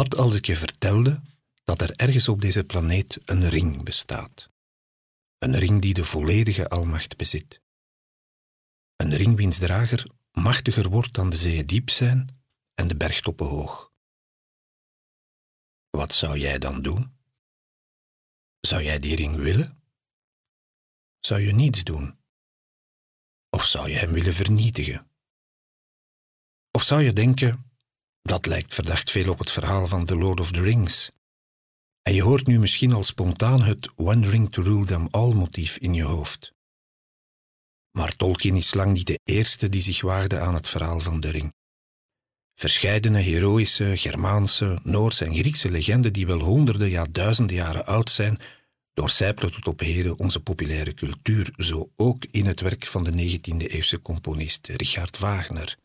Wat als ik je vertelde dat er ergens op deze planeet een ring bestaat? Een ring die de volledige almacht bezit. Een ring wiens drager machtiger wordt dan de zeeën diep zijn en de bergtoppen hoog. Wat zou jij dan doen? Zou jij die ring willen? Zou je niets doen? Of zou je hem willen vernietigen? Of zou je denken, dat lijkt verdacht veel op het verhaal van The Lord of the Rings. En je hoort nu misschien al spontaan het One Ring to Rule Them All motief in je hoofd. Maar Tolkien is lang niet de eerste die zich waagde aan het verhaal van de ring. Verscheidene heroïsche, Germaanse, Noorse en Griekse legenden die wel honderden, ja duizenden jaren oud zijn, doorcijpelen tot op heden onze populaire cultuur, zo ook in het werk van de 19e-eeuwse componist Richard Wagner.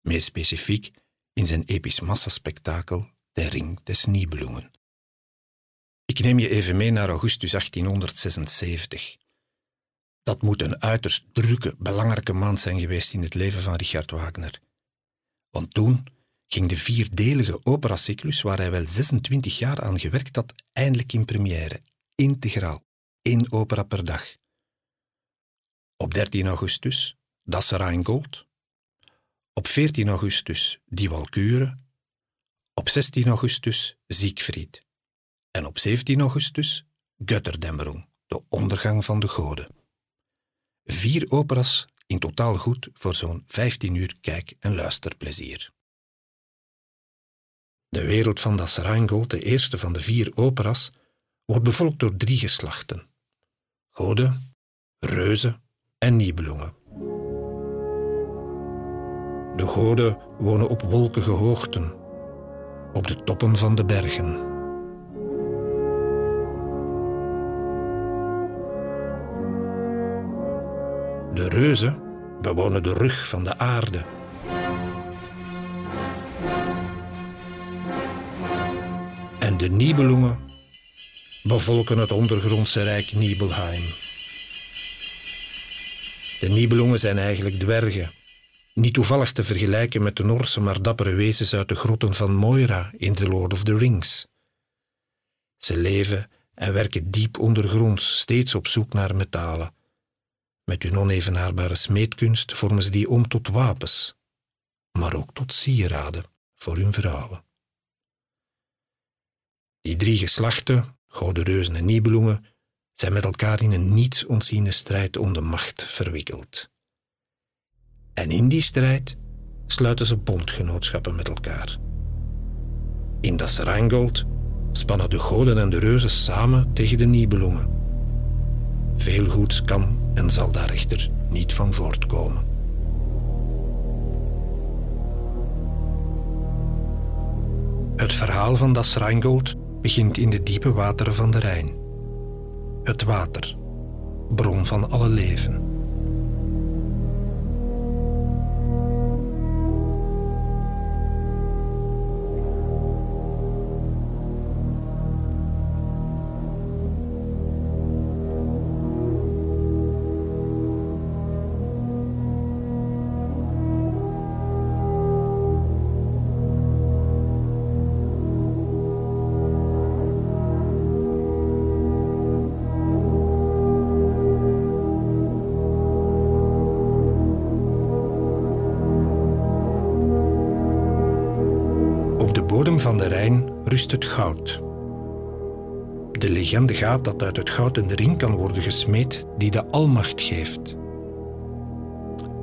Meer specifiek in zijn episch massaspectakel De Ring des Nibelungen. Ik neem je even mee naar augustus 1876. Dat moet een uiterst drukke, belangrijke maand zijn geweest in het leven van Richard Wagner. Want toen ging de vierdelige operacyclus, waar hij wel 26 jaar aan gewerkt had, eindelijk in première, integraal, één opera per dag. Op 13 augustus Das Rheingold, op 14 augustus Die Walküre, op 16 augustus Siegfried en op 17 augustus Götterdämmerung, de ondergang van de goden. Vier operas in totaal goed voor zo'n 15 uur kijk- en luisterplezier. De wereld van Das Rheingold, de eerste van de vier operas, wordt bevolkt door drie geslachten: goden, reuzen en nibelungen. De goden wonen op wolkige hoogten, op de toppen van de bergen. De reuzen bewonen de rug van de aarde. En de Nibelungen bevolken het ondergrondse rijk Nibelheim. De Nibelungen zijn eigenlijk dwergen niet toevallig te vergelijken met de Norse maar dappere wezens uit de grotten van Moira in The Lord of the Rings. Ze leven en werken diep ondergronds, steeds op zoek naar metalen. Met hun onevenaarbare smeedkunst vormen ze die om tot wapens, maar ook tot sieraden voor hun vrouwen. Die drie geslachten, gouden reuzen en nibelungen, zijn met elkaar in een niets ontziende strijd om de macht verwikkeld. En in die strijd sluiten ze bondgenootschappen met elkaar. In das Rheingold spannen de goden en de reuzen samen tegen de Nibelungen. Veel goeds kan en zal daar echter niet van voortkomen. Het verhaal van das Rheingold begint in de diepe wateren van de Rijn. Het water, bron van alle leven. Legende gaat dat uit het goud een ring kan worden gesmeed die de almacht geeft.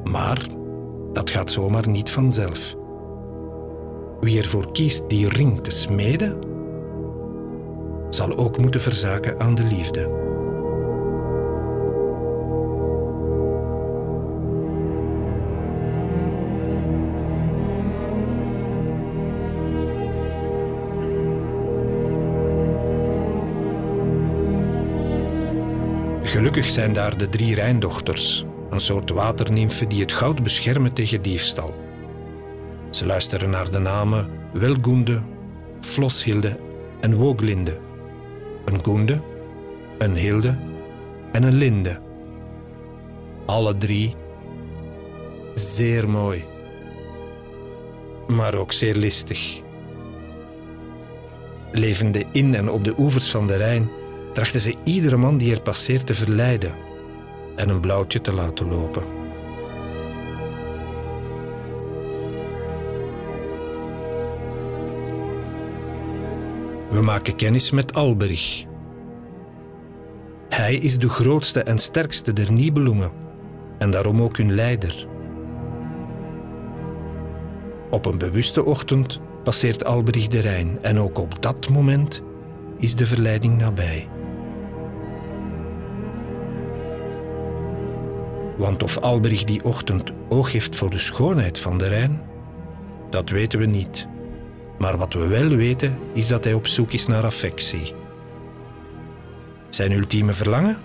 Maar dat gaat zomaar niet vanzelf. Wie ervoor kiest die ring te smeden, zal ook moeten verzaken aan de liefde. Gelukkig zijn daar de drie Rijndochters, een soort waternimfen die het goud beschermen tegen diefstal. Ze luisteren naar de namen Welgunde, Floshilde en Woglinde. Een Gunde, een Hilde en een Linde. Alle drie zeer mooi, maar ook zeer listig. Levende in en op de oevers van de Rijn trachten ze iedere man die er passeert te verleiden en een blauwtje te laten lopen. We maken kennis met Alberich. Hij is de grootste en sterkste der Nibelungen en daarom ook hun leider. Op een bewuste ochtend passeert Alberich de Rijn en ook op dat moment is de verleiding nabij. Want of Alberich die ochtend oog heeft voor de schoonheid van de Rijn, dat weten we niet. Maar wat we wel weten is dat hij op zoek is naar affectie. Zijn ultieme verlangen?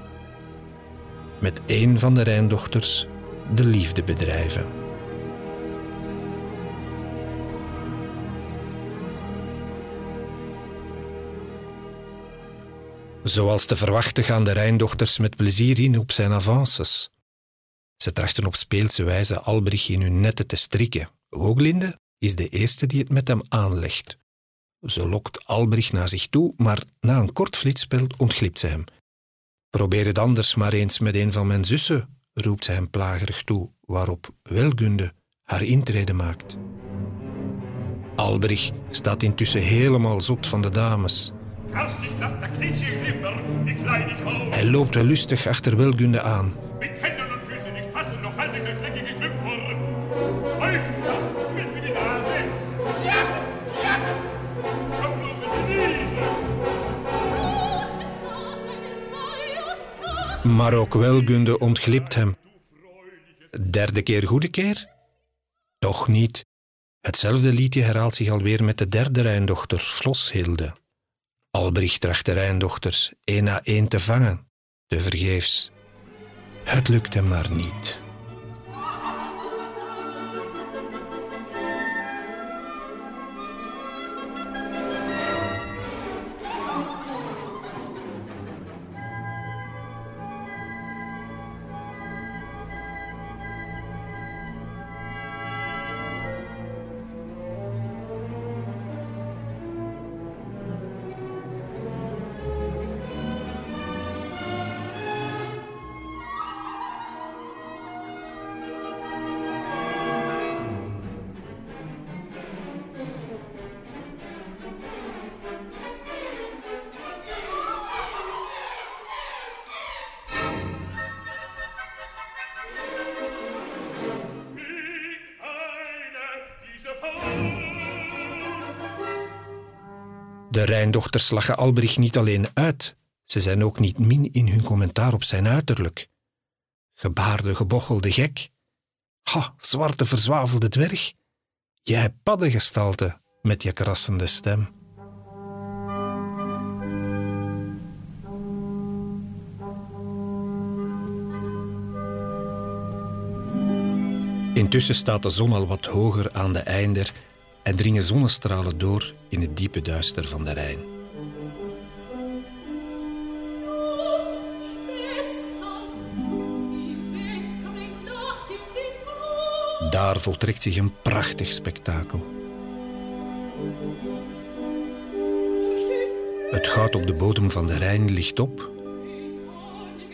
Met een van de Rijndochters de liefde bedrijven. Zoals te verwachten gaan de Rijndochters met plezier in op zijn avances. Ze trachten op speelse wijze Albrich in hun netten te strikken. Hooglinde is de eerste die het met hem aanlegt. Ze lokt Albrich naar zich toe, maar na een kort flitspel ontglipt ze hem. Probeer het anders maar eens met een van mijn zussen, roept ze hem plagerig toe, waarop Welgunde haar intrede maakt. Albrich staat intussen helemaal zot van de dames. Hij loopt wel lustig achter Welgunde aan. Maar ook Welgunde ontglipt hem. Derde keer goede keer? Toch niet. Hetzelfde liedje herhaalt zich alweer met de derde Rijndochter, Floshilde. Albrecht tracht de Rijndochters één na één te vangen, te vergeefs. Het lukt hem maar niet. De Rijndochters lachen Alberich niet alleen uit, ze zijn ook niet min in hun commentaar op zijn uiterlijk. Gebaarde, gebochelde gek. Ha, zwarte, verzwavelde dwerg. Jij paddengestalte met je krassende stem. Intussen staat de zon al wat hoger aan de einder en dringen zonnestralen door in het diepe duister van de Rijn. Daar voltrekt zich een prachtig spektakel. Het goud op de bodem van de Rijn ligt op,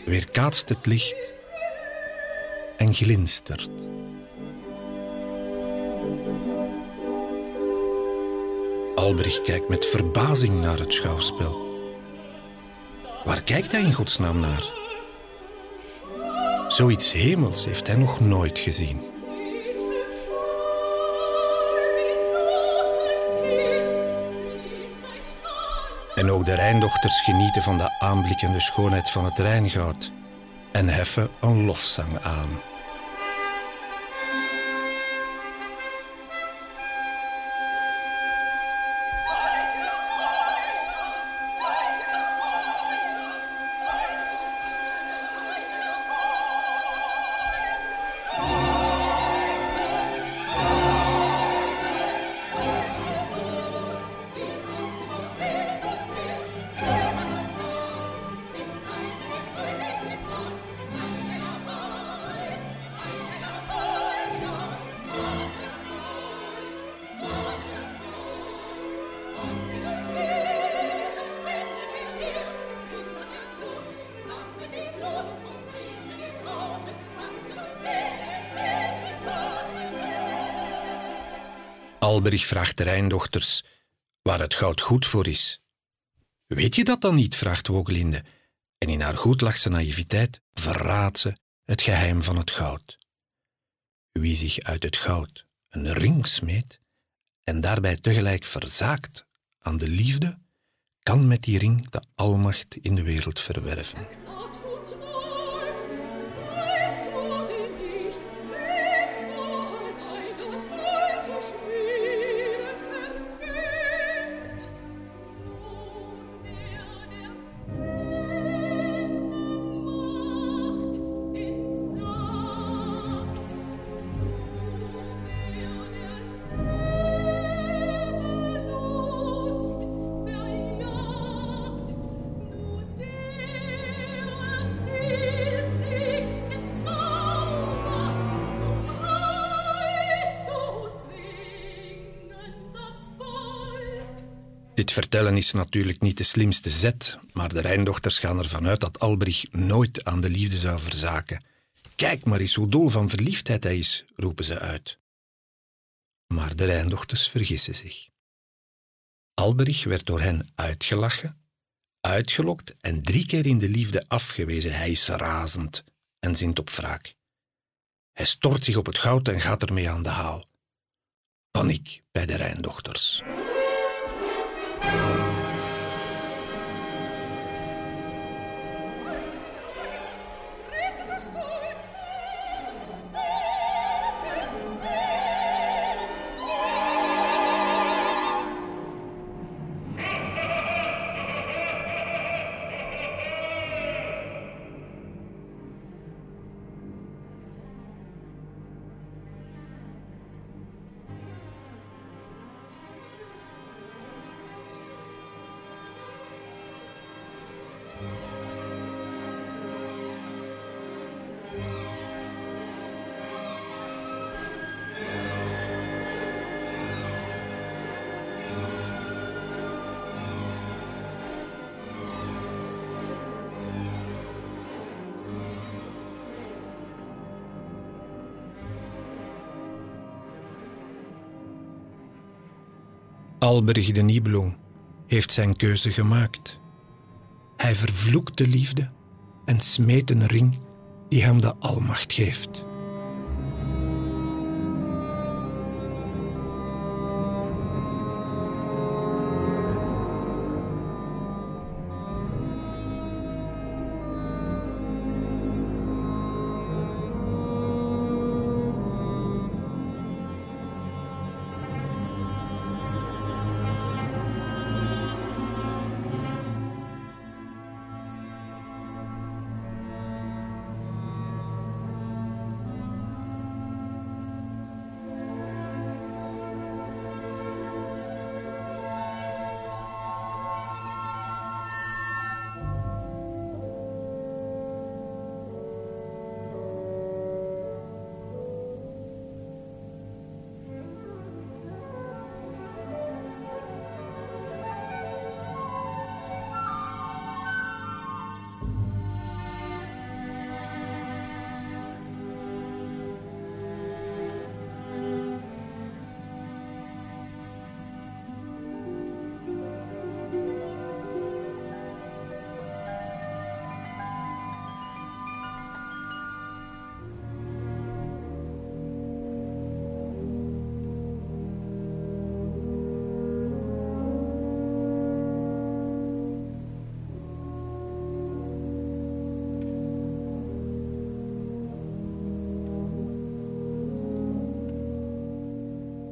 weerkaatst het licht en glinstert. Albrecht kijkt met verbazing naar het schouwspel. Waar kijkt hij in godsnaam naar? Zoiets hemels heeft hij nog nooit gezien. En ook de Rijndochters genieten van de aanblikkende schoonheid van het Rijngoud en heffen een lofzang aan. Alberich vraagt de Rijndochters waar het goud goed voor is. Weet je dat dan niet? vraagt Wogelinde. En in haar goedlachse naïviteit verraadt ze het geheim van het goud. Wie zich uit het goud een ring smeet en daarbij tegelijk verzaakt aan de liefde, kan met die ring de almacht in de wereld verwerven. Dit vertellen is natuurlijk niet de slimste zet, maar de Rijndochters gaan ervan uit dat Albrich nooit aan de liefde zou verzaken. Kijk maar eens hoe dol van verliefdheid hij is, roepen ze uit. Maar de Rijndochters vergissen zich. Alberich werd door hen uitgelachen, uitgelokt en drie keer in de liefde afgewezen. Hij is razend en zint op wraak. Hij stort zich op het goud en gaat ermee aan de haal. Paniek bij de Rijndochters. you Alberich de Nibelung heeft zijn keuze gemaakt. Hij vervloekt de liefde en smeet een ring die hem de almacht geeft.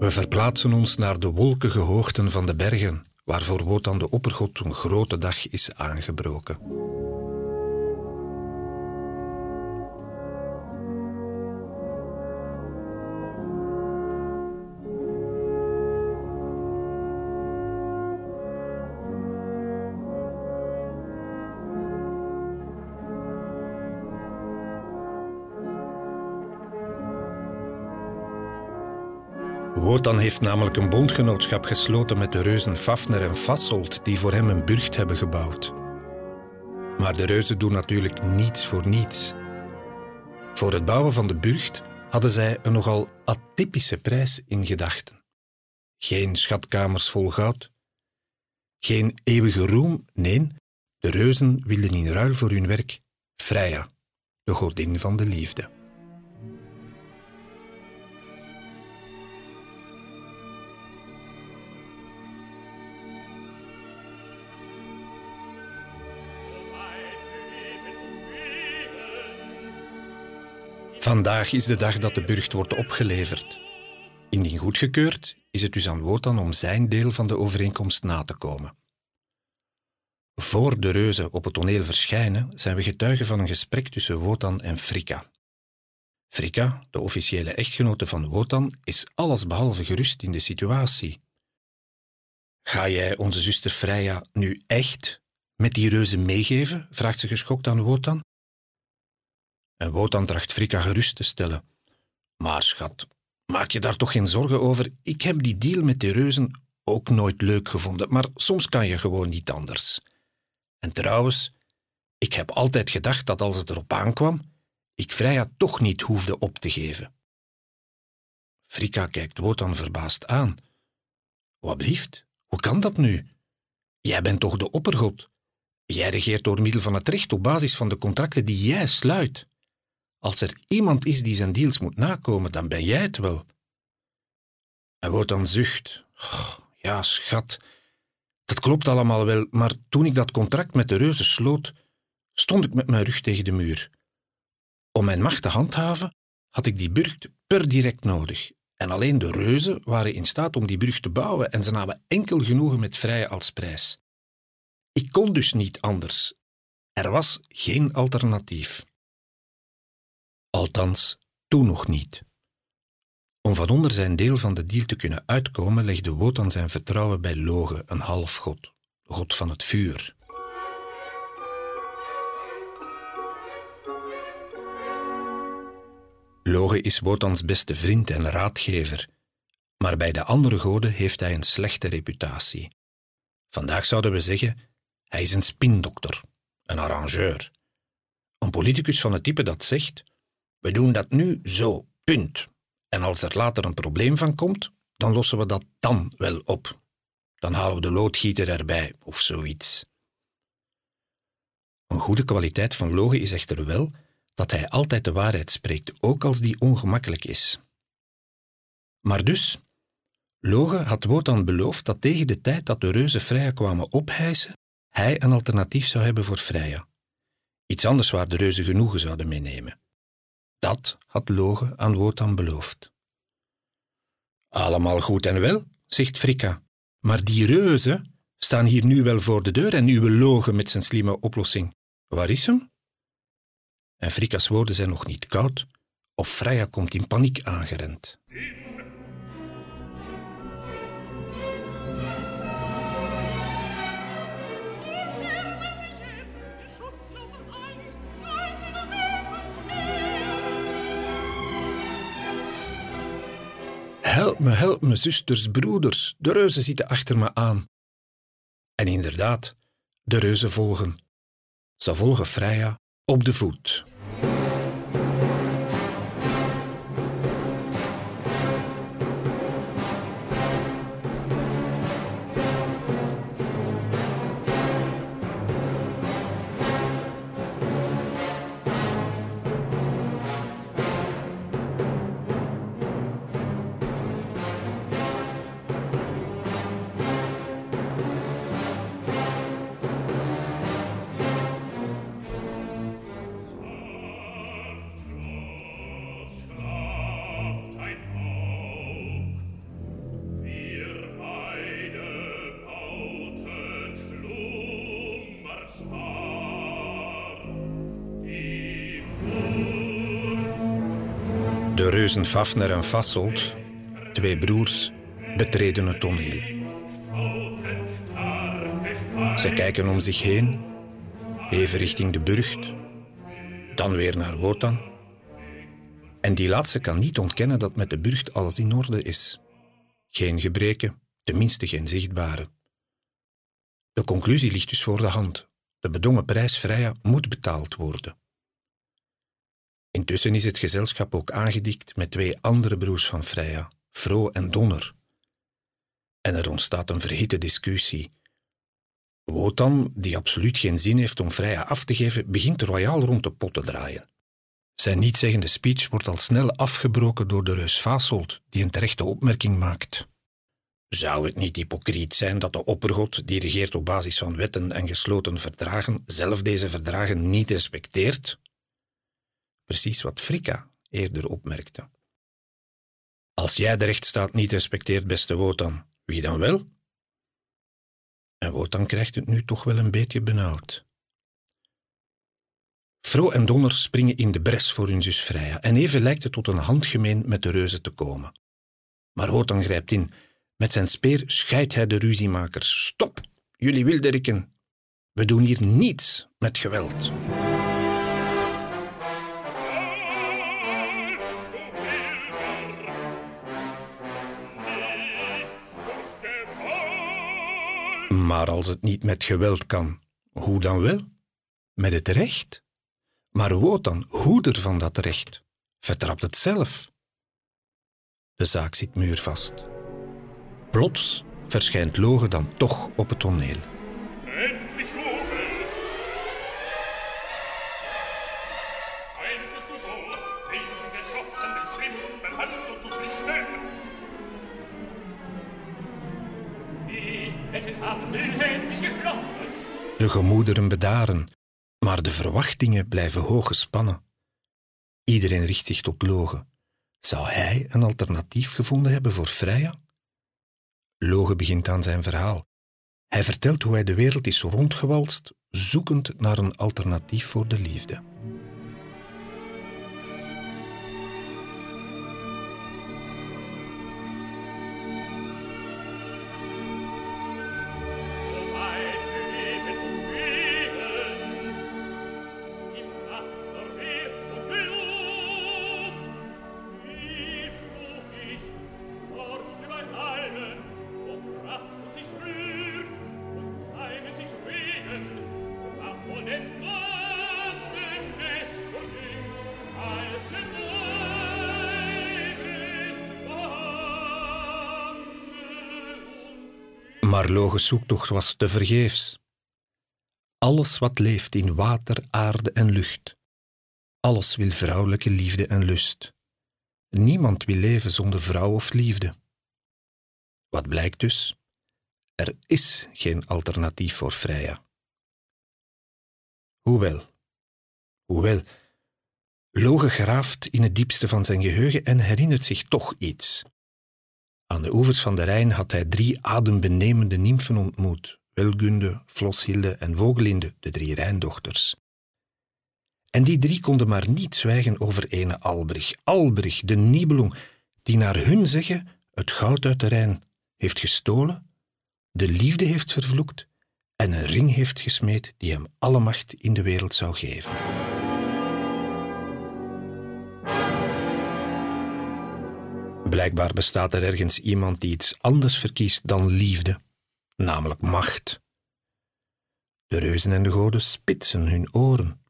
We verplaatsen ons naar de wolkige hoogten van de bergen, waarvoor Wotan de oppergod een grote dag is aangebroken. Wotan heeft namelijk een bondgenootschap gesloten met de reuzen Fafner en Fassold, die voor hem een burcht hebben gebouwd. Maar de reuzen doen natuurlijk niets voor niets. Voor het bouwen van de burcht hadden zij een nogal atypische prijs in gedachten. geen schatkamers vol goud, geen eeuwige roem, nee, de reuzen wilden in ruil voor hun werk Freya, de godin van de liefde. Vandaag is de dag dat de burcht wordt opgeleverd. Indien goedgekeurd, is het dus aan Wotan om zijn deel van de overeenkomst na te komen. Voor de reuzen op het toneel verschijnen, zijn we getuigen van een gesprek tussen Wotan en Frika. Frika, de officiële echtgenote van Wotan, is allesbehalve gerust in de situatie. Ga jij onze zuster Freya nu echt met die reuzen meegeven? vraagt ze geschokt aan Wotan. En Wotan tracht Frika gerust te stellen. Maar schat, maak je daar toch geen zorgen over? Ik heb die deal met de reuzen ook nooit leuk gevonden, maar soms kan je gewoon niet anders. En trouwens, ik heb altijd gedacht dat als het erop aankwam, ik Freya toch niet hoefde op te geven. Frika kijkt Wotan verbaasd aan. Wat blieft? Hoe kan dat nu? Jij bent toch de oppergod? Jij regeert door middel van het recht op basis van de contracten die jij sluit. Als er iemand is die zijn deals moet nakomen, dan ben jij het wel. En Wotan zucht. Oh, ja, schat, dat klopt allemaal wel, maar toen ik dat contract met de reuzen sloot, stond ik met mijn rug tegen de muur. Om mijn macht te handhaven, had ik die burcht per direct nodig. En alleen de reuzen waren in staat om die brug te bouwen en ze namen enkel genoegen met vrije als prijs. Ik kon dus niet anders. Er was geen alternatief. Althans, toen nog niet. Om van onder zijn deel van de deal te kunnen uitkomen, legde Wotan zijn vertrouwen bij Loge, een halfgod, god van het vuur. Loge is Wotans beste vriend en raadgever, maar bij de andere goden heeft hij een slechte reputatie. Vandaag zouden we zeggen, hij is een spindokter, een arrangeur. Een politicus van het type dat zegt, we doen dat nu zo, punt. En als er later een probleem van komt, dan lossen we dat dan wel op. Dan halen we de loodgieter erbij of zoiets. Een goede kwaliteit van Loge is echter wel dat hij altijd de waarheid spreekt, ook als die ongemakkelijk is. Maar dus, Loge had Wotan beloofd dat tegen de tijd dat de reuzen Freya kwamen ophijsen, hij een alternatief zou hebben voor Freya. Iets anders waar de reuzen genoegen zouden meenemen. Dat had Loge aan Wotan beloofd. Allemaal goed en wel, zegt Frika, maar die reuzen staan hier nu wel voor de deur en uw Loge met zijn slimme oplossing. Waar is hem? En Frika's woorden zijn nog niet koud, of Freya komt in paniek aangerend. Help me, help me, zusters, broeders, de reuzen zitten achter me aan. En inderdaad, de reuzen volgen. Ze volgen Freya op de voet. De reuzen Fafner en Fassold, twee broers, betreden het toneel. Ze kijken om zich heen, even richting de burcht, dan weer naar Wotan. En die laatste kan niet ontkennen dat met de burcht alles in orde is. Geen gebreken, tenminste geen zichtbare. De conclusie ligt dus voor de hand. De bedongen prijs moet betaald worden. Intussen is het gezelschap ook aangedikt met twee andere broers van Freya, Fro en Donner. En er ontstaat een verhitte discussie. Wotan, die absoluut geen zin heeft om Freya af te geven, begint royaal rond de pot te draaien. Zijn nietzeggende speech wordt al snel afgebroken door de reus Fasold, die een terechte opmerking maakt. Zou het niet hypocriet zijn dat de oppergod, die regeert op basis van wetten en gesloten verdragen, zelf deze verdragen niet respecteert? Precies wat Frika eerder opmerkte. Als jij de rechtsstaat niet respecteert, beste Wotan, wie dan wel? En Wotan krijgt het nu toch wel een beetje benauwd. Fro en Donner springen in de bres voor hun zus Freya en even lijkt het tot een handgemeen met de reuzen te komen. Maar Wotan grijpt in. Met zijn speer scheidt hij de ruziemakers. Stop, jullie wilderikken. We doen hier niets met geweld. Maar als het niet met geweld kan, hoe dan wel? Met het recht? Maar Wotan, hoeder van dat recht, vertrapt het zelf. De zaak zit muurvast. Plots verschijnt Loge dan toch op het toneel. De gemoederen bedaren, maar de verwachtingen blijven hoog gespannen. Iedereen richt zich tot Loge. Zou hij een alternatief gevonden hebben voor Freya? Loge begint aan zijn verhaal. Hij vertelt hoe hij de wereld is rondgewalst, zoekend naar een alternatief voor de liefde. Leibeswanne und Maar Loge's zoektocht was tevergeefs. Alles wat leeft in water, aarde en lucht. Alles wil vrouwelijke liefde en lust. Niemand wil leven zonder vrouw of liefde. Wat blijkt dus? Er is geen alternatief voor Freya. Hoewel, hoewel, Loge graaft in het diepste van zijn geheugen en herinnert zich toch iets. Aan de oevers van de Rijn had hij drie adembenemende nymfen ontmoet: Welgunde, Floshilde en Vogelinde, de drie Rijndochters. En die drie konden maar niet zwijgen over ene Albrich, Albrich, de Nibelung, die naar hun zeggen het goud uit de Rijn heeft gestolen, de liefde heeft vervloekt en een ring heeft gesmeed die hem alle macht in de wereld zou geven. Blijkbaar bestaat er ergens iemand die iets anders verkiest dan liefde, namelijk macht. De reuzen en de goden spitsen hun oren.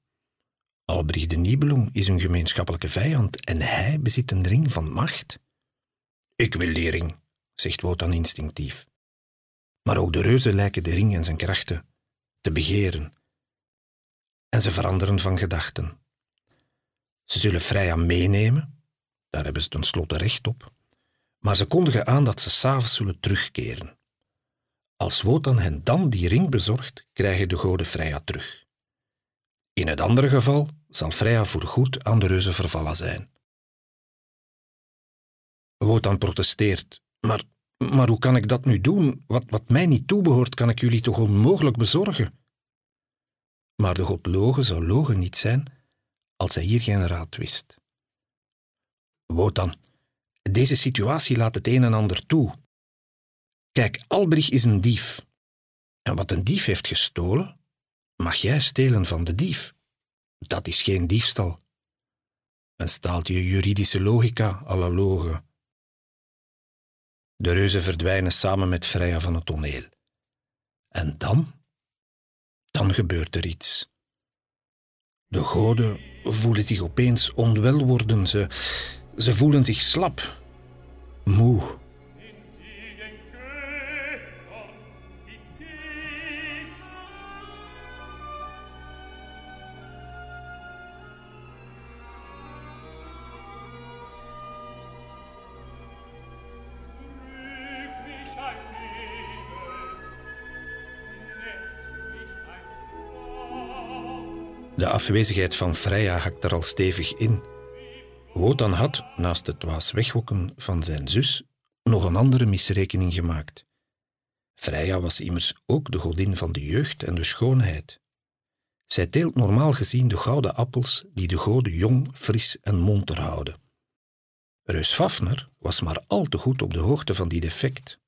Albrecht de Nibelung is een gemeenschappelijke vijand en hij bezit een ring van macht. Ik wil die ring, zegt Wotan instinctief. Maar ook de reuzen lijken de ring en zijn krachten te begeren. En ze veranderen van gedachten. Ze zullen Freya meenemen, daar hebben ze tenslotte recht op, maar ze kondigen aan dat ze s'avonds zullen terugkeren. Als Wotan hen dan die ring bezorgt, krijgen de goden Freya terug. In het andere geval zal Freya voorgoed aan de reuzen vervallen zijn. Wotan protesteert. Maar, maar hoe kan ik dat nu doen? Wat, wat mij niet toebehoort, kan ik jullie toch onmogelijk bezorgen? Maar de god Loge zou Loge niet zijn als hij hier geen raad wist. Wotan, deze situatie laat het een en ander toe. Kijk, Albrich is een dief. En wat een dief heeft gestolen, mag jij stelen van de dief. Dat is geen diefstal. Een staaltje juridische logica à la loge. De reuzen verdwijnen samen met Freya van het toneel. En dan? Dan gebeurt er iets. De goden voelen zich opeens onwel worden. Ze, ze voelen zich slap, moe. De afwezigheid van Freya hakt er al stevig in. Wotan had, naast het dwaas wegwokken van zijn zus, nog een andere misrekening gemaakt. Freya was immers ook de godin van de jeugd en de schoonheid. Zij teelt normaal gezien de gouden appels die de goden jong, fris en monter houden. Reus Fafner was maar al te goed op de hoogte van die defect.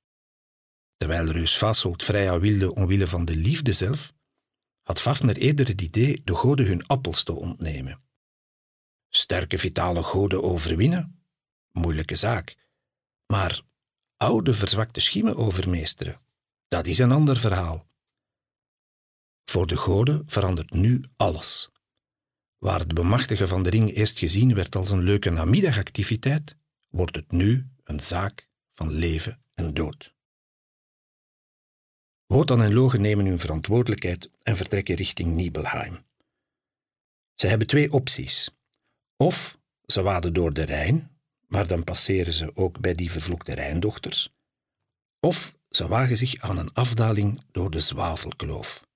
Terwijl Reus Fasold Freya wilde omwille van de liefde zelf, had Fafner eerder het idee de goden hun appels te ontnemen. Sterke vitale goden overwinnen? Moeilijke zaak. Maar oude verzwakte schimmen overmeesteren? Dat is een ander verhaal. Voor de goden verandert nu alles. Waar het bemachtigen van de ring eerst gezien werd als een leuke namiddagactiviteit, wordt het nu een zaak van leven en dood. Wotan en Loge nemen hun verantwoordelijkheid en vertrekken richting Nibelheim. Ze hebben twee opties. Of ze waden door de Rijn, maar dan passeren ze ook bij die vervloekte Rijndochters. Of ze wagen zich aan een afdaling door de Zwavelkloof.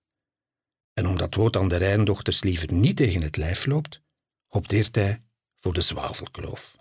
En omdat Wotan de Rijndochters liever niet tegen het lijf loopt, opteert hij voor de Zwavelkloof.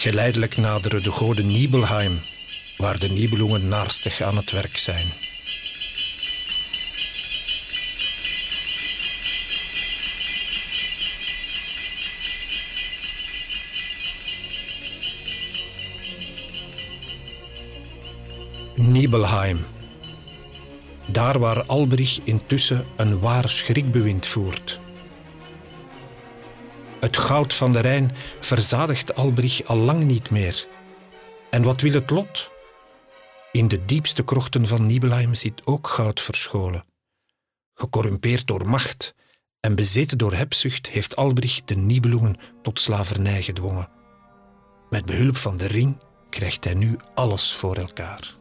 Geleidelijk naderen de goden Nibelheim, waar de Nibelungen naarstig aan het werk zijn. Nibelheim. Daar waar Alberich intussen een waar schrikbewind voert. Het goud van de Rijn verzadigt Albrich al lang niet meer. En wat wil het lot? In de diepste krochten van Nibelheim zit ook goud verscholen. Gecorrumpeerd door macht en bezeten door hebzucht heeft Albrich de Nibelungen tot slavernij gedwongen. Met behulp van de ring krijgt hij nu alles voor elkaar.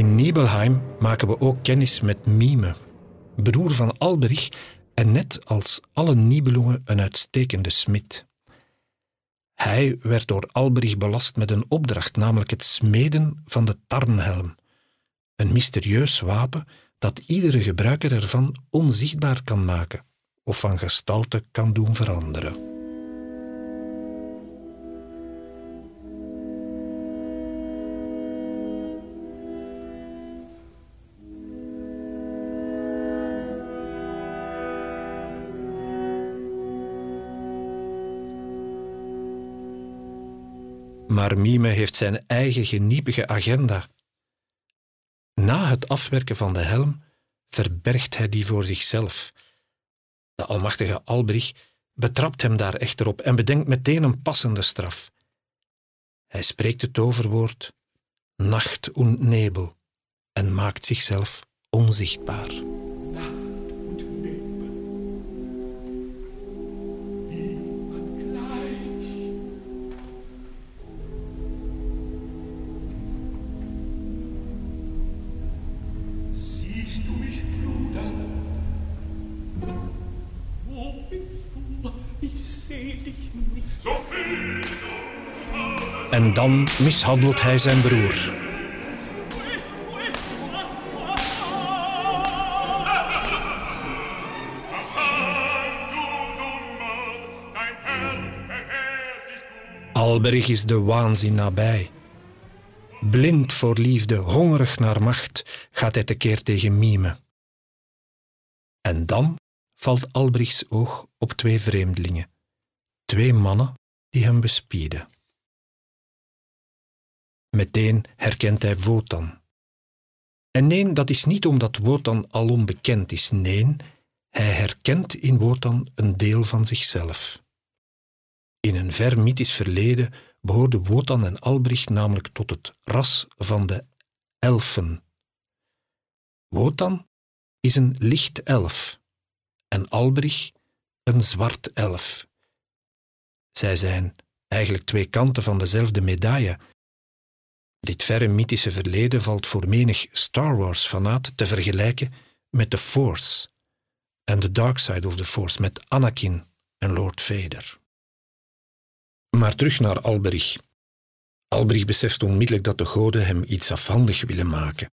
In Nibelheim maken we ook kennis met Mime, broer van Alberich en net als alle Nibelungen een uitstekende smid. Hij werd door Alberich belast met een opdracht, namelijk het smeden van de Tarnhelm, een mysterieus wapen dat iedere gebruiker ervan onzichtbaar kan maken of van gestalte kan doen veranderen. Maar Mime heeft zijn eigen geniepige agenda. Na het afwerken van de helm verbergt hij die voor zichzelf. De almachtige Albrich betrapt hem daar echter op en bedenkt meteen een passende straf. Hij spreekt het toverwoord Nacht und Nebel en maakt zichzelf onzichtbaar. Mishandelt hij zijn broer. Alberich is de waanzin nabij. Blind voor liefde, hongerig naar macht, gaat hij tekeer tegen Mime. En dan valt Alberichs oog op twee vreemdelingen. Twee mannen die hem bespieden. Meteen herkent hij Wotan. En nee, dat is niet omdat Wotan alom bekend is. Nee, hij herkent in Wotan een deel van zichzelf. In een ver mythisch verleden behoorden Wotan en Albrecht namelijk tot het ras van de elfen. Wotan is een licht elf en Albrecht een zwart elf. Zij zijn eigenlijk twee kanten van dezelfde medaille. Dit verre mythische verleden valt voor menig Star Wars-fanaat te vergelijken met de Force en de Dark Side of the Force met Anakin en Lord Vader. Maar terug naar Alberich. Alberich beseft onmiddellijk dat de goden hem iets afhandig willen maken.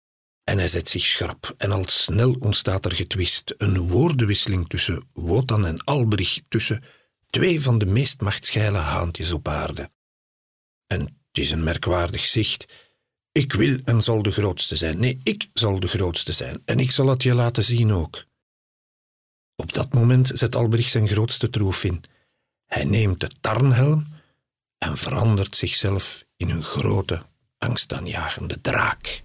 En hij zet zich schrap en al snel ontstaat er getwist. Een woordenwisseling tussen Wotan en Alberich, tussen twee van de meest machtsgeile haantjes op aarde. En het is een merkwaardig zicht. Ik wil en zal de grootste zijn. Nee, ik zal de grootste zijn. En ik zal het je laten zien ook. Op dat moment zet Alberich zijn grootste troef in. Hij neemt de tarnhelm en verandert zichzelf in een grote, angstaanjagende draak.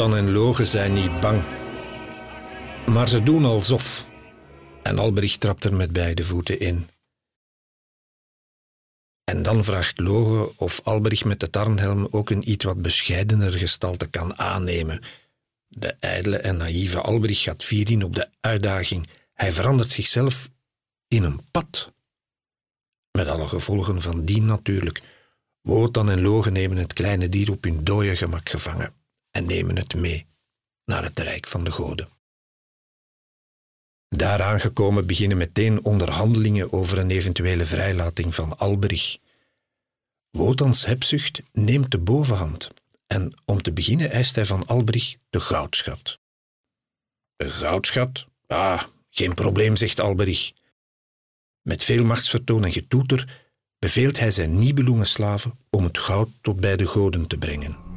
Wotan en Loge zijn niet bang. Maar ze doen alsof. En Albrecht trapt er met beide voeten in. En dan vraagt Loge of Albrecht met de tarnhelm ook een iets wat bescheidener gestalte kan aannemen. De ijdele en naïeve Albrecht gaat vier in op de uitdaging. Hij verandert zichzelf in een pad. Met alle gevolgen van dien natuurlijk. Wotan en Loge nemen het kleine dier op hun dode gemak gevangen en nemen het mee naar het rijk van de goden. Daar aangekomen beginnen meteen onderhandelingen over een eventuele vrijlating van Alberich. Wotans hebzucht neemt de bovenhand en om te beginnen eist hij van Alberich de goudschat. De goudschat? Ah, geen probleem, zegt Alberich. Met veel machtsvertoon en getoeter beveelt hij zijn Nibelungen slaven om het goud tot bij de goden te brengen.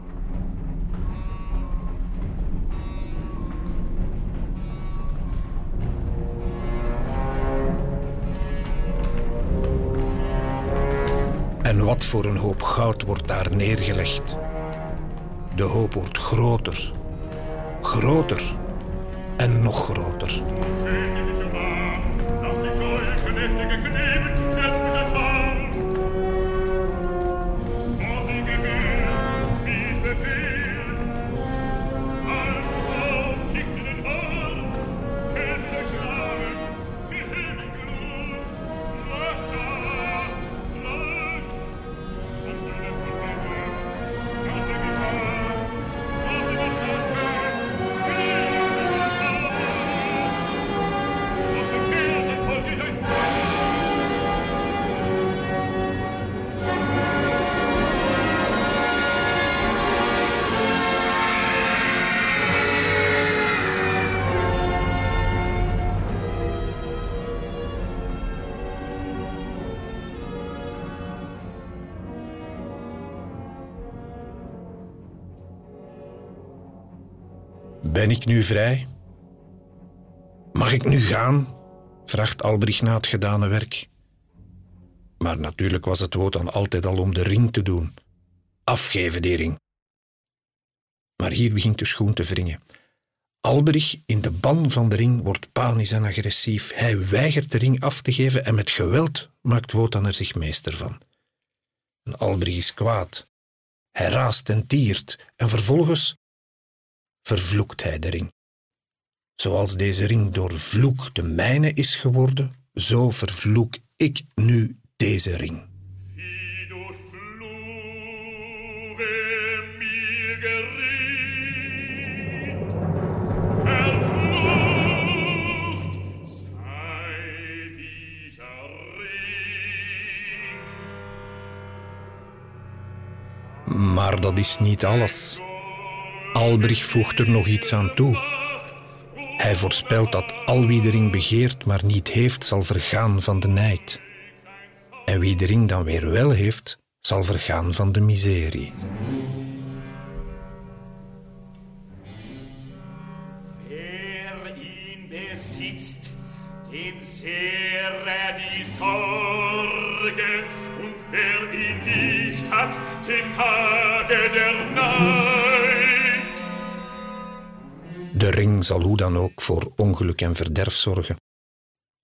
En wat voor een hoop goud wordt daar neergelegd. De hoop wordt groter, groter en nog groter. Ben ik nu vrij? Mag ik nu gaan? vraagt Albrecht na het gedane werk. Maar natuurlijk was het woord dan altijd al om de ring te doen. Afgeven die ring. Maar hier begint de schoen te wringen. Alberich in de ban van de ring wordt panisch en agressief. Hij weigert de ring af te geven en met geweld maakt Wotan er zich meester van. En Alberich is kwaad. Hij raast en tiert en vervolgens vervloekt hij de ring. Zoals deze ring door vloek de mijne is geworden, zo vervloek ik nu deze ring. Maar dat is niet alles. Albrich voegt er nog iets aan toe. Hij voorspelt dat al wie de ring begeert, maar niet heeft, zal vergaan van de nijd. En wie de ring dan weer wel heeft, zal vergaan van de miserie. Und wer ihn nicht hat, den hage der Neid. Ring zal hoe dan ook voor ongeluk en verderf zorgen.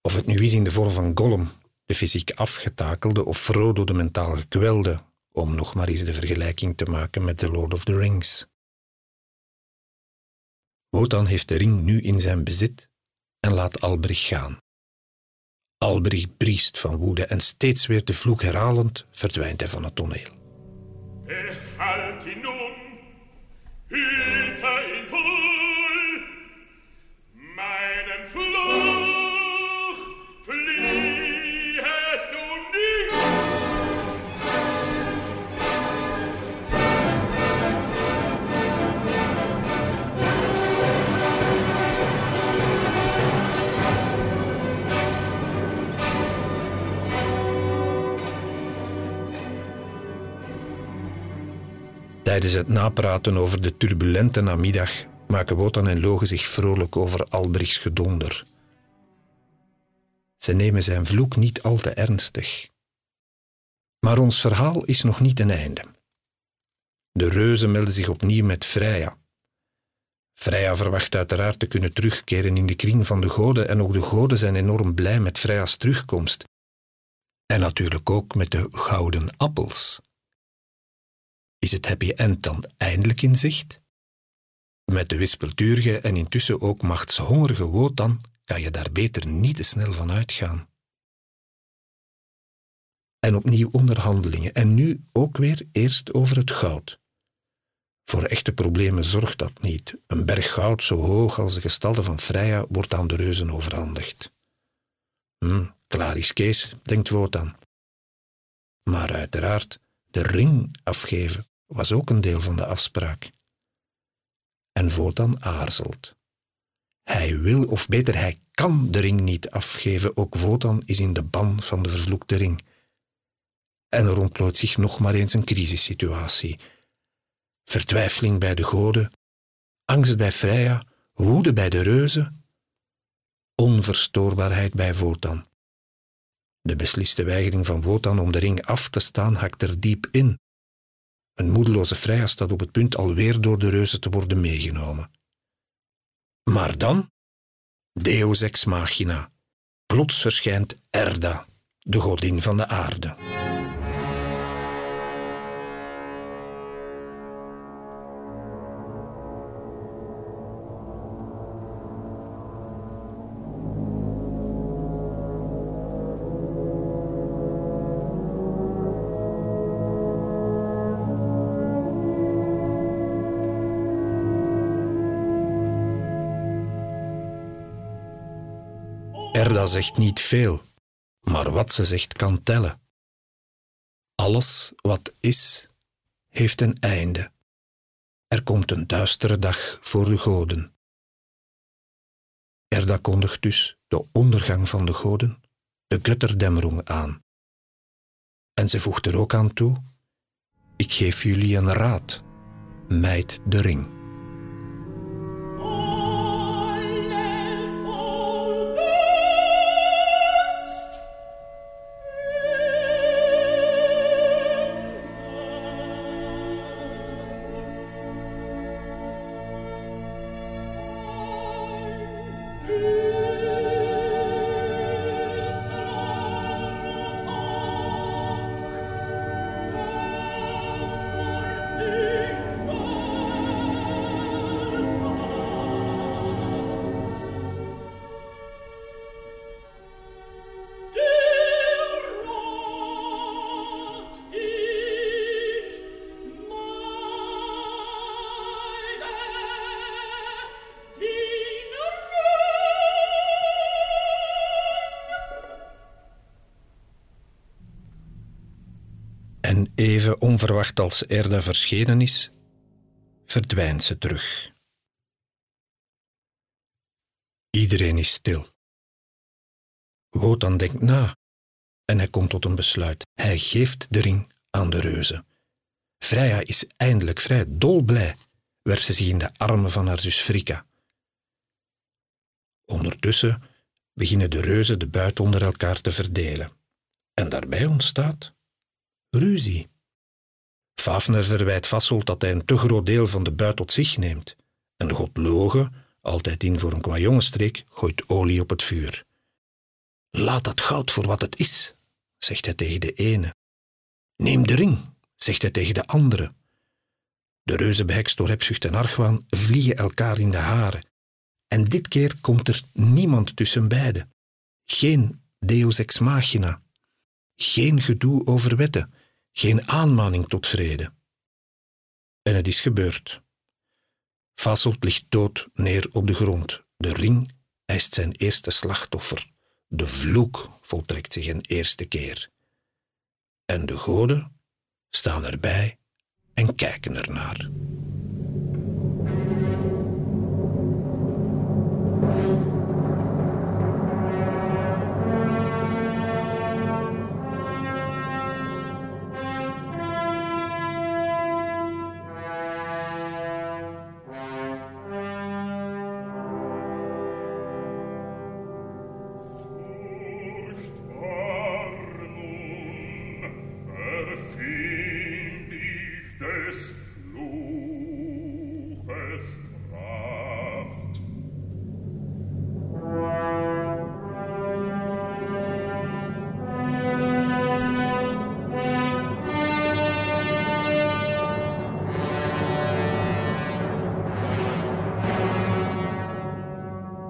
Of het nu is in de vorm van Gollum, de fysiek afgetakelde, of Frodo, de mentaal gekwelde, om nog maar eens de vergelijking te maken met The Lord of the Rings. Wotan heeft de ring nu in zijn bezit en laat Alberich gaan. Alberich briest van woede en steeds weer de vloek herhalend verdwijnt hij van het toneel. Behalt Tijdens het napraten over de turbulente namiddag maken Wotan en Loge zich vrolijk over Albrechts gedonder. Ze nemen zijn vloek niet al te ernstig. Maar ons verhaal is nog niet ten einde. De reuzen melden zich opnieuw met Freya. Freya verwacht uiteraard te kunnen terugkeren in de kring van de goden en ook de goden zijn enorm blij met Freya's terugkomst. En natuurlijk ook met de gouden appels. Is het happy end dan eindelijk in zicht? Met de wispelturige en intussen ook machtshongerige Wotan kan je daar beter niet te snel van uitgaan. En opnieuw onderhandelingen, en nu ook weer eerst over het goud. Voor echte problemen zorgt dat niet. Een berg goud zo hoog als de gestalte van Freya wordt aan de reuzen overhandigd. Hm, klaar is Kees, denkt Wotan. Maar uiteraard, de ring afgeven was ook een deel van de afspraak. En Wotan aarzelt. Hij wil, of beter, hij kan de ring niet afgeven. Ook Wotan is in de ban van de vervloekte ring. En er ontplooit zich nog maar eens een crisissituatie. Vertwijfeling bij de goden, angst bij Freya, woede bij de reuzen, onverstoorbaarheid bij Wotan. De besliste weigering van Wotan om de ring af te staan hakt er diep in. Een moedeloze Freya staat op het punt alweer door de reuzen te worden meegenomen. Maar dan, Deus ex machina, plots verschijnt Erda, de godin van de aarde. Erda zegt niet veel, maar wat ze zegt kan tellen. Alles wat is, heeft een einde. Er komt een duistere dag voor de goden. Erda kondigt dus de ondergang van de goden, de Götterdämmerung aan. En ze voegt er ook aan toe: Ik geef jullie een raad, mijd de ring. Onverwacht als Erda verschenen is, verdwijnt ze terug. Iedereen is stil. Wotan denkt na en hij komt tot een besluit. Hij geeft de ring aan de reuze. Freya is eindelijk vrij dolblij, werpt ze zich in de armen van haar zus Frika. Ondertussen beginnen de reuzen de buit onder elkaar te verdelen. En daarbij ontstaat ruzie. Fafner verwijt Vassel dat hij een te groot deel van de buit tot zich neemt. En de god Loge, altijd in voor een kwajongenstreek, gooit olie op het vuur. Laat dat goud voor wat het is, zegt hij tegen de ene. Neem de ring, zegt hij tegen de andere. De reuzen behekst door hebzucht en argwaan vliegen elkaar in de haren. En dit keer komt er niemand tussen beiden. Geen deus ex machina. Geen gedoe over wetten. Geen aanmaning tot vrede. En het is gebeurd. Vasselt ligt dood neer op de grond. De ring eist zijn eerste slachtoffer. De vloek voltrekt zich een eerste keer. En de goden staan erbij en kijken ernaar.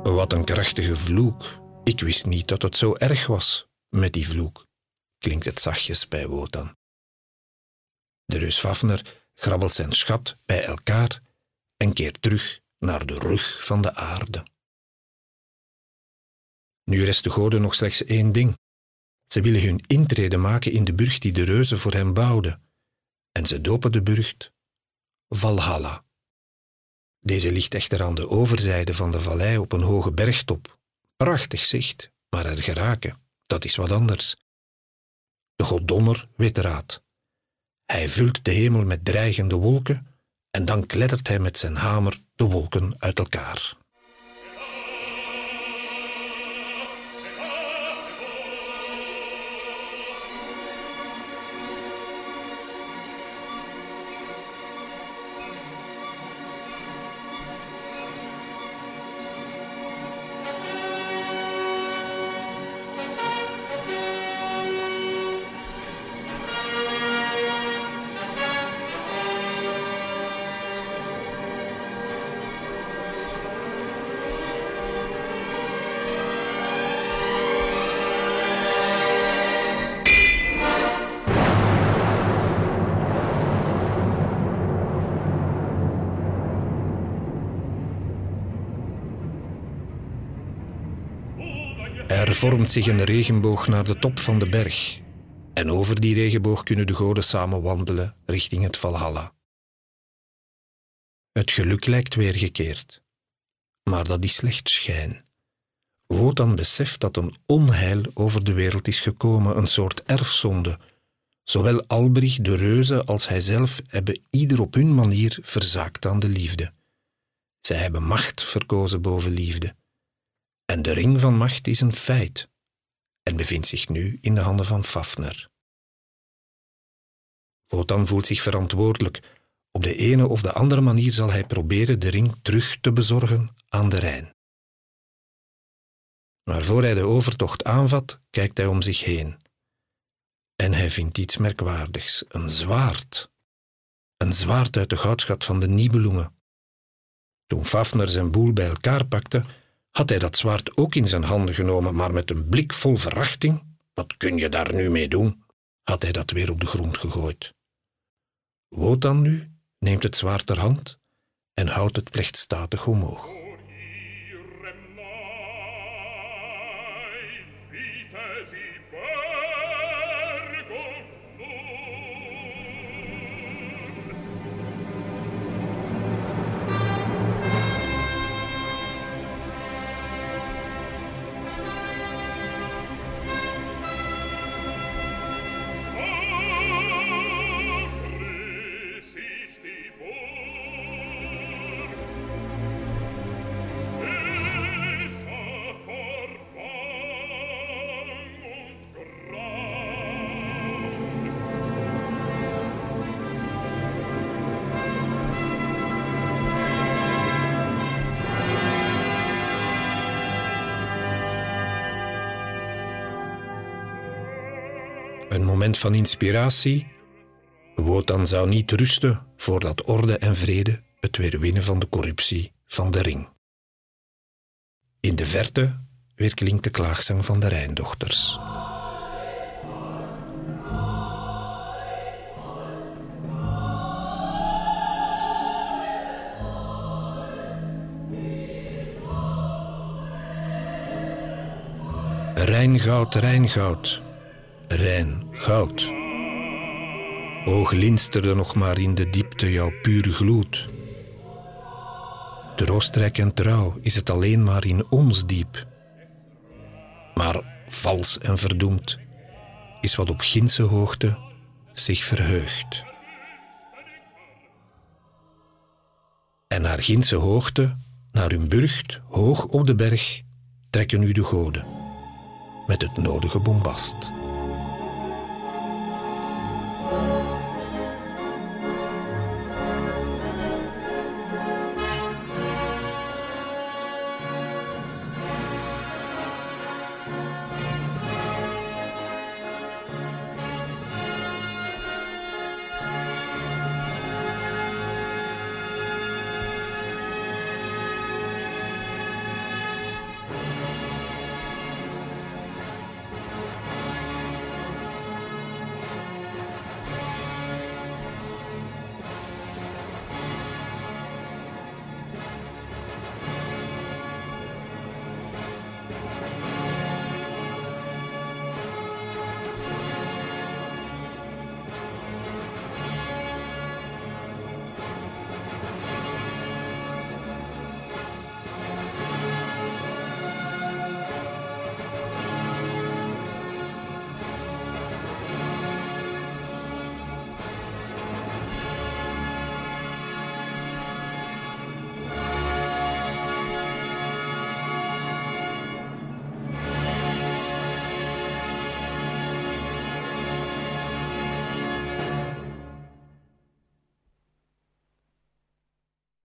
Wat een krachtige vloek. Ik wist niet dat het zo erg was met die vloek, klinkt het zachtjes bij Wotan. De reus grabbelt zijn schat bij elkaar en keert terug naar de rug van de aarde. Nu rest de goden nog slechts één ding. Ze willen hun intrede maken in de burcht die de reuzen voor hen bouwden. En ze dopen de burcht Valhalla. Deze ligt echter aan de overzijde van de vallei op een hoge bergtop. Prachtig zicht, maar er geraken, dat is wat anders. De god Donner weet raad. Hij vult de hemel met dreigende wolken en dan klettert hij met zijn hamer de wolken uit elkaar. Vormt zich een regenboog naar de top van de berg. En over die regenboog kunnen de goden samen wandelen richting het Valhalla. Het geluk lijkt weergekeerd. Maar dat is slechts schijn. Wotan beseft dat een onheil over de wereld is gekomen, een soort erfzonde. Zowel Albrich, de reuze, als hijzelf hebben ieder op hun manier verzaakt aan de liefde. Zij hebben macht verkozen boven liefde. En de ring van macht is een feit en bevindt zich nu in de handen van Fafner. Wotan voelt zich verantwoordelijk. Op de ene of de andere manier zal hij proberen de ring terug te bezorgen aan de Rijn. Maar voor hij de overtocht aanvat, kijkt hij om zich heen. En hij vindt iets merkwaardigs: een zwaard. Een zwaard uit de goudschat van de Nibelungen. Toen Fafner zijn boel bij elkaar pakte, had hij dat zwaard ook in zijn handen genomen, maar met een blik vol verachting, wat kun je daar nu mee doen, had hij dat weer op de grond gegooid. Wotan nu neemt het zwaard ter hand en houdt het plechtstatig omhoog. Moment van inspiratie. Wotan zou niet rusten voordat orde en vrede het weer winnen van de corruptie van de ring. In de verte weer klinkt de klaagzang van de Rijndochters. Rijngoud, Rijngoud, Rijn, goud. O glinsterde nog maar in de diepte jouw pure gloed. Troostrijk en trouw is het alleen maar in ons diep. Maar vals en verdoemd is wat op ginse hoogte zich verheugt. En naar ginse hoogte, naar hun burcht, hoog op de berg, trekken u de goden met het nodige bombast.